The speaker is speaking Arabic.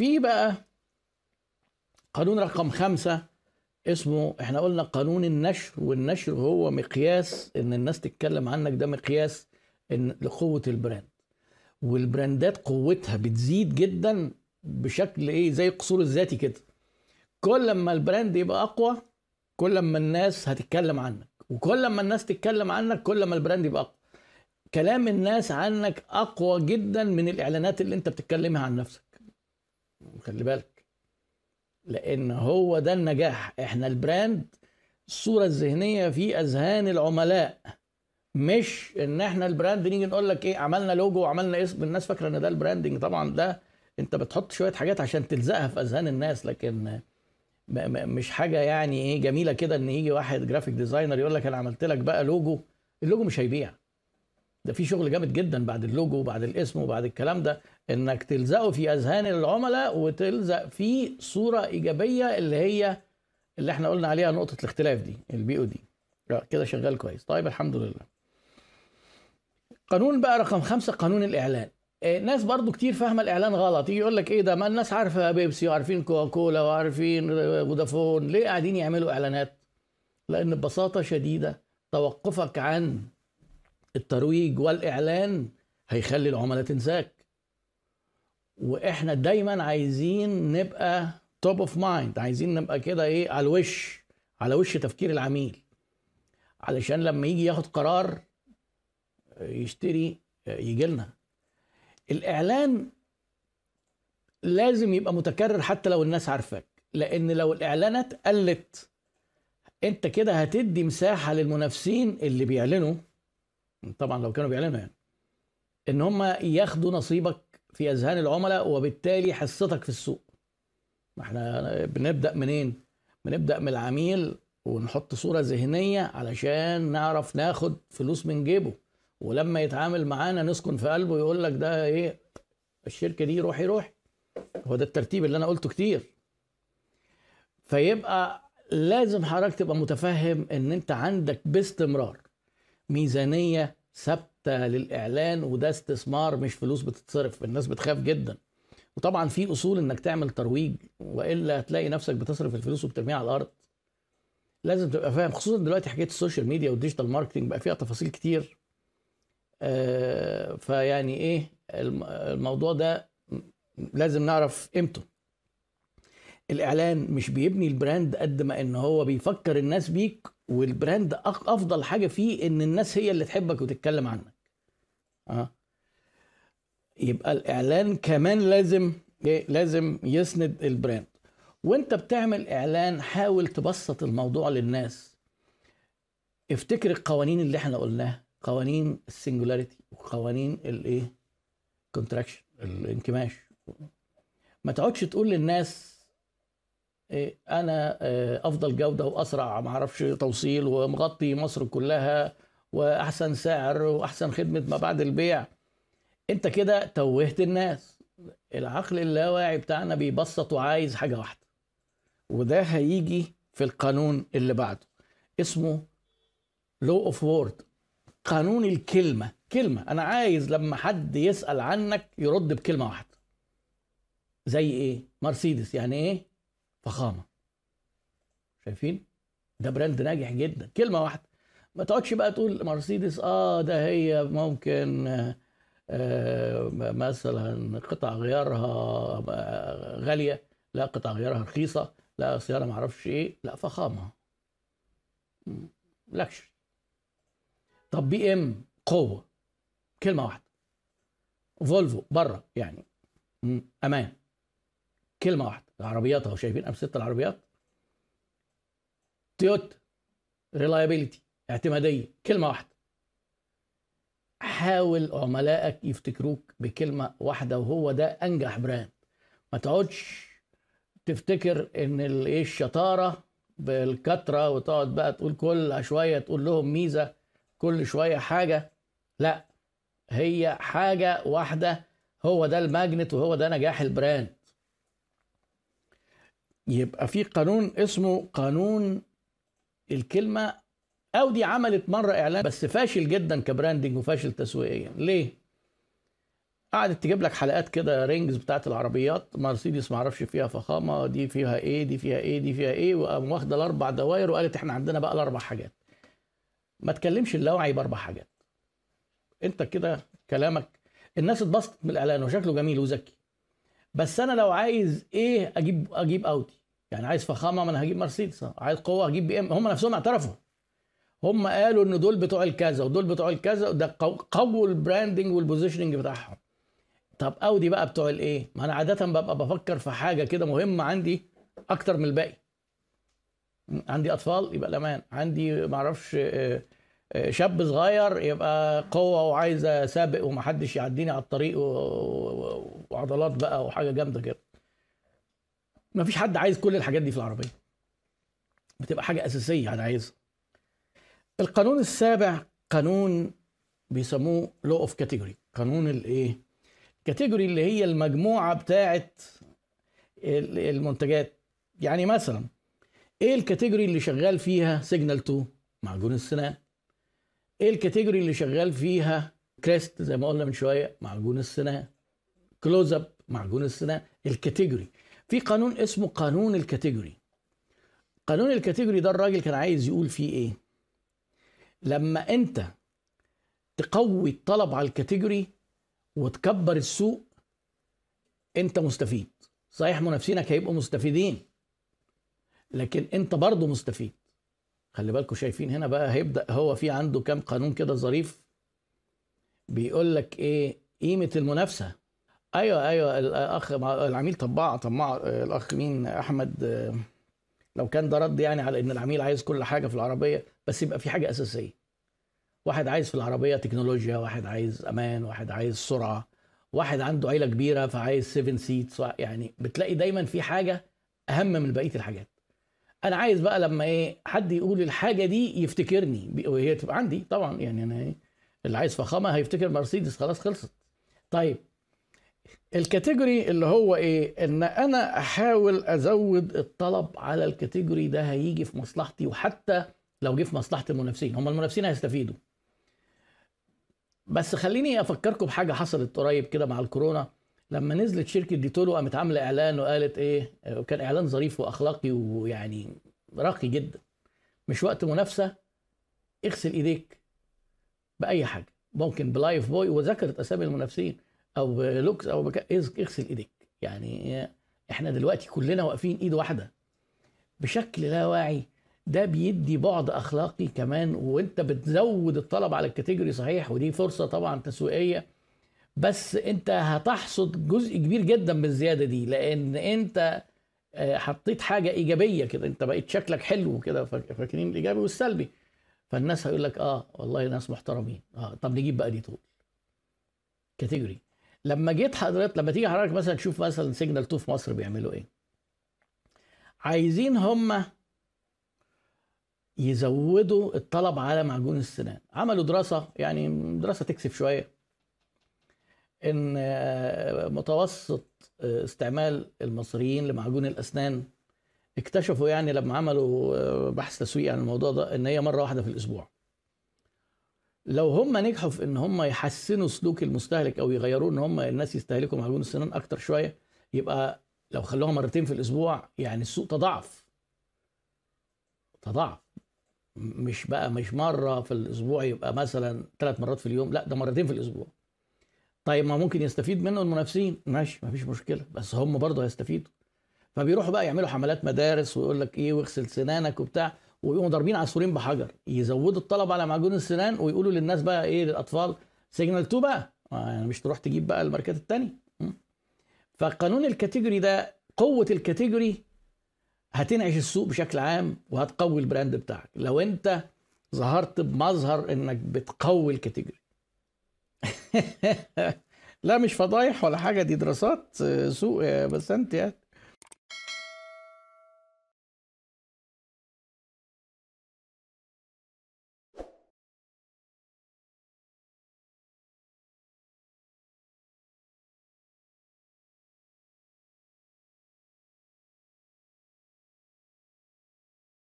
في بقى قانون رقم خمسة اسمه إحنا قلنا قانون النشر والنشر هو مقياس إن الناس تتكلم عنك ده مقياس إن لقوة ال brand. والبراندات قوتها بتزيد جدا بشكل إيه زي القصور الذاتي كده. كل ما ال brand يبقى أقوى كل ما الناس هتتكلم عنك. وكل ما الناس تتكلم عنك كل ما ال brand يبقى أقوى. كلام الناس عنك أقوى جدا من الإعلانات اللي أنت بتتكلمها عن نفسك. خلي بالك. لأن هو ده النجاح. إحنا ال brand الصورة الذهنية في أذهان العملاء. مش إن إحنا ال brand نيجي نقول لك إيه عملنا لوجو وعملنا اسم الناس فاكرة إن ده ال branding. طبعا ده أنت بتحط شوية حاجات عشان تلزقها في أذهان الناس لكن مش حاجة يعني إيه جميلة كده إن يجي واحد graphic designer يقول لك أنا عملت لك بقى logo ال logo مش هيبيع. ده في شغل جامد جدا بعد اللوجو وبعد الاسم وبعد الكلام ده إنك تلزقه في أذهان العملاء وتلزق فيه صورة إيجابية اللي هي اللي إحنا قلنا عليها نقطة الاختلاف دي البي أو دي كده شغال كويس. طيب الحمد لله. قانون بقى رقم خمسة قانون الإعلان. ناس برضو كتير فاهمة الإعلان غلط. يجي يقول لك إيه ده؟ ما الناس عارفة بيبسي وعارفين كوكاكولا وعارفين فودافون. ليه قاعدين يعملوا إعلانات؟ لأن ببساطة شديدة توقفك عن الترويج والإعلان هيخلي العملاء تنساك. وإحنا دايما عايزين نبقى top of mind عايزين نبقى كده إيه على الوش على وش تفكير العميل. علشان لما يجي ياخد قرار يشتري يجي لنا. الإعلان لازم يبقى متكرر حتى لو الناس عارفاك. لأن لو الاعلانات قلت أنت كده هتدي مساحة للمنافسين اللي بيعلنوا طبعا لو كانوا بيعلنوا يعني. إن هم ياخدوا نصيبك في أذهان العملاء وبالتالي حصتك في السوق. ما إحنا بنبدأ منين؟ بنبدأ من العميل ونحط صورة ذهنية علشان نعرف ناخد فلوس من جيبه. ولما يتعامل معانا نسكن في قلبه يقول لك ده إيه؟ الشركة دي روحي روحي. هو ده الترتيب اللي أنا قلته كتير. فيبقى لازم حضرتك تبقى متفهم إن أنت عندك باستمرار. ميزانية ثابتة للإعلان وده استثمار مش فلوس بتتصرف الناس بتخاف جدا. وطبعا في أصول إنك تعمل ترويج وإلا هتلاقي نفسك بتصرف الفلوس وبترميها على الأرض. لازم تبقى فاهم خصوصا دلوقتي حكاية ال social media وال digital marketing بقى فيها تفاصيل كتير. آه فيعني إيه الموضوع ده لازم نعرف قيمته. الإعلان مش بيبني ال brand قد ما إن هو بيفكر الناس بيك وال brand أفضل حاجة فيه إن الناس هي اللي تحبك وتتكلم عنك. آه. يبقى الإعلان كمان لازم إيه؟ لازم يسند ال brand. وأنت بتعمل إعلان حاول تبسط الموضوع للناس. افتكر القوانين اللي إحنا قلناها قوانين ال singularity وقوانين الإيه contraction الانكماش. ما تقعدش تقول للناس أنا أفضل جودة وأسرع ما أعرفش توصيل ومغطي مصر كلها وأحسن سعر وأحسن خدمة ما بعد البيع. أنت كده توهت الناس. العقل اللاواعي بتاعنا بيبسط وعايز حاجة واحدة وده هيجي في القانون اللي بعده. اسمه law of word قانون الكلمة. كلمة أنا عايز لما حد يسأل عنك يرد بكلمة واحدة. زي إيه؟ مرسيدس يعني إيه؟ فخامة. شايفين؟ ده براند ناجح جدا. كلمة واحدة. ما تقعدش بقى تقول مرسيدس آه ده هي ممكن آه آه مثلا قطع غيارها غالية. لا قطع غيارها رخيصة. لا سيارة ما أعرفش إيه. لا فخامة. luxury. طب بي إم قوة. كلمة واحدة. فولفو بره يعني. أمان. كلمة واحدة. العربيات اهو شايفين أمثلة العربيات؟ تويوتا reliability اعتمادية كلمة واحدة. حاول عملائك يفتكروك بكلمة واحدة وهو ده أنجح brand ما تقعدش تفتكر إن إيه الشطارة بالكترة وتقعد بقى تقول كل شوية تقول لهم ميزة كل شوية حاجة. لا هي حاجة واحدة هو ده ال magnet وهو ده نجاح ال brand يبقى في قانون اسمه قانون الكلمة أودي عملت مرة إعلان بس فاشل جدا ك branding وفاشل تسويقيا. ليه؟ قعدت تجيب لك حلقات كده rings بتاعت العربيات مرسيدس ما أعرفش فيها فخامة دي فيها إيه دي فيها إيه دي فيها إيه وقام واخدة الأربع دواير وقالت إحنا عندنا بقى الأربع حاجات. ما تكلمش اللاوعي باربع حاجات. أنت كده كلامك الناس اتبسطت من الإعلان وشكله جميل وذكي. بس أنا لو عايز إيه أجيب أجيب اودي يعني عايز فخامة ما أنا هجيب مرسيدس. عايز قوة هجيب بي إم. هم نفسهم اعترفوا. هم قالوا إن دول بتوع الكذا ودول بتوع الكذا ده قووا ال branding وال positioning بتاعهم. طب أودي بقى بتوع الإيه؟ ما أنا عادة ببقى بفكر في حاجة كده مهمة عندي أكتر من الباقي. عندي أطفال يبقى الأمان. عندي ما أعرفش آه، آه، شاب صغير يبقى قوة وعايز أسابق ومحدش يعديني على الطريق وعضلات بقى وحاجة جامدة كده. ما فيش حد عايز كل الحاجات دي في العربية. بتبقى حاجة أساسية أنا عايزها القانون السابع قانون بيسموه law of category قانون الايه category اللي هي المجموعة بتاعه المنتجات. يعني مثلا إيه ال category اللي شغال فيها سيجنال 2 معجون السنان. إيه ال category اللي شغال فيها كريست زي ما قلنا من شوية معجون السنان. كلوز اب معجون السنان. ال category في قانون اسمه قانون ال category. قانون ال category ده الراجل كان عايز يقول فيه إيه؟ لما أنت تقوي الطلب على ال category وتكبر السوق أنت مستفيد. صحيح منافسينك هيبقوا مستفيدين لكن أنت برضه مستفيد. خلي بالكم شايفين هنا بقى هيبدأ هو في عنده كام قانون كده ظريف؟ بيقول لك إيه؟ قيمة المنافسة. أيوه أيوه. الأخ العميل طباع طماع الأخ مين؟ أحمد لو كان ده رد يعني على إن العميل عايز كل حاجة في العربية بس يبقى في حاجة أساسية. واحد عايز في العربية تكنولوجيا واحد عايز أمان واحد عايز سرعة واحد عنده عيلة كبيرة فعايز 7 seats يعني بتلاقي دايما في حاجة أهم من بقية الحاجات. أنا عايز بقى لما إيه حد يقول الحاجة دي يفتكرني. وهي تبقى عندي طبعا يعني أنا إيه اللي عايز فخامة هيفتكر مرسيدس خلاص خلصت. طيب ال category اللي هو إيه؟ إن أنا أحاول أزود الطلب على ال category ده هيجي في مصلحتي وحتى لو جه في مصلحة المنافسين. هم المنافسين هيستفيدوا. بس خليني أفكركم بحاجة حصلت قريب كده مع الكورونا. لما نزلت شركة ديتول و قامت عاملة إعلان وقالت إيه؟ كان إعلان ظريف وأخلاقي ويعني راقي جدا. مش وقت منافسة. اغسل إيديك بأي حاجة. ممكن بلايف بوي وذكرت أسامي المنافسين. أو بلوكس أو بك... إغسل ايديك يعني إحنا دلوقتي كلنا واقفين إيد واحدة. بشكل لا واعي. ده بيدي بعد أخلاقي كمان وأنت بتزود الطلب على ال category صحيح ودي فرصة طبعا تسويقية. بس أنت هتحصد جزء كبير جدا من الزيادة دي لأن أنت آه، حطيت حاجة إيجابية كده. أنت بقيت شكلك حلو كده فاكرين الإيجابي والسلبي. فالناس هيقول لك آه والله ناس محترمين. آه طب نجيب بقى ديتول. category. لما جيت حضرتك لما تيجي حضرتك مثلا تشوف مثلا سيجنال 2 في مصر بيعملوا إيه؟ عايزين هم يزودوا الطلب على معجون السنان. عملوا دراسة يعني دراسة تكسف شوية. إن آه، متوسط آه، استعمال المصريين لمعجون الأسنان اكتشفوا يعني لما عملوا آه، بحث تسويقي عن الموضوع ده إن هي مرة واحدة في الأسبوع. لو هم نجحوا في إن هم يحسنوا سلوك المستهلك أو يغيروا إن هم الناس يستهلكوا معجون السنان أكتر شوية يبقى لو خلوها مرتين في الأسبوع يعني السوق تضاعف. تضاعف. مش بقى مش مرة في الأسبوع يبقى مثلا ثلاث مرات في اليوم لا ده مرتين في الأسبوع. طيب ما ممكن يستفيد منه المنافسين؟ ماشي ما فيش مشكلة بس هم برضه هيستفيدوا. فبيروحوا بقى يعملوا حملات مدارس ويقول لك إيه واغسل سنانك وبتاع. ويقوموا ضاربين عصفورين بحجر. يزودوا الطلب على معجون السنان ويقولوا للناس بقى إيه للأطفال سيجنال 2 بقى. يعني مش تروح تجيب بقى الماركات الثانية فقانون ال category ده قوة ال category هتنعش السوق بشكل عام وهتقوي ال brand بتاعك. لو أنت ظهرت بمظهر إنك بتقوي ال category. لا مش فضايح ولا حاجة دي دراسات سوق بس أنت يعني.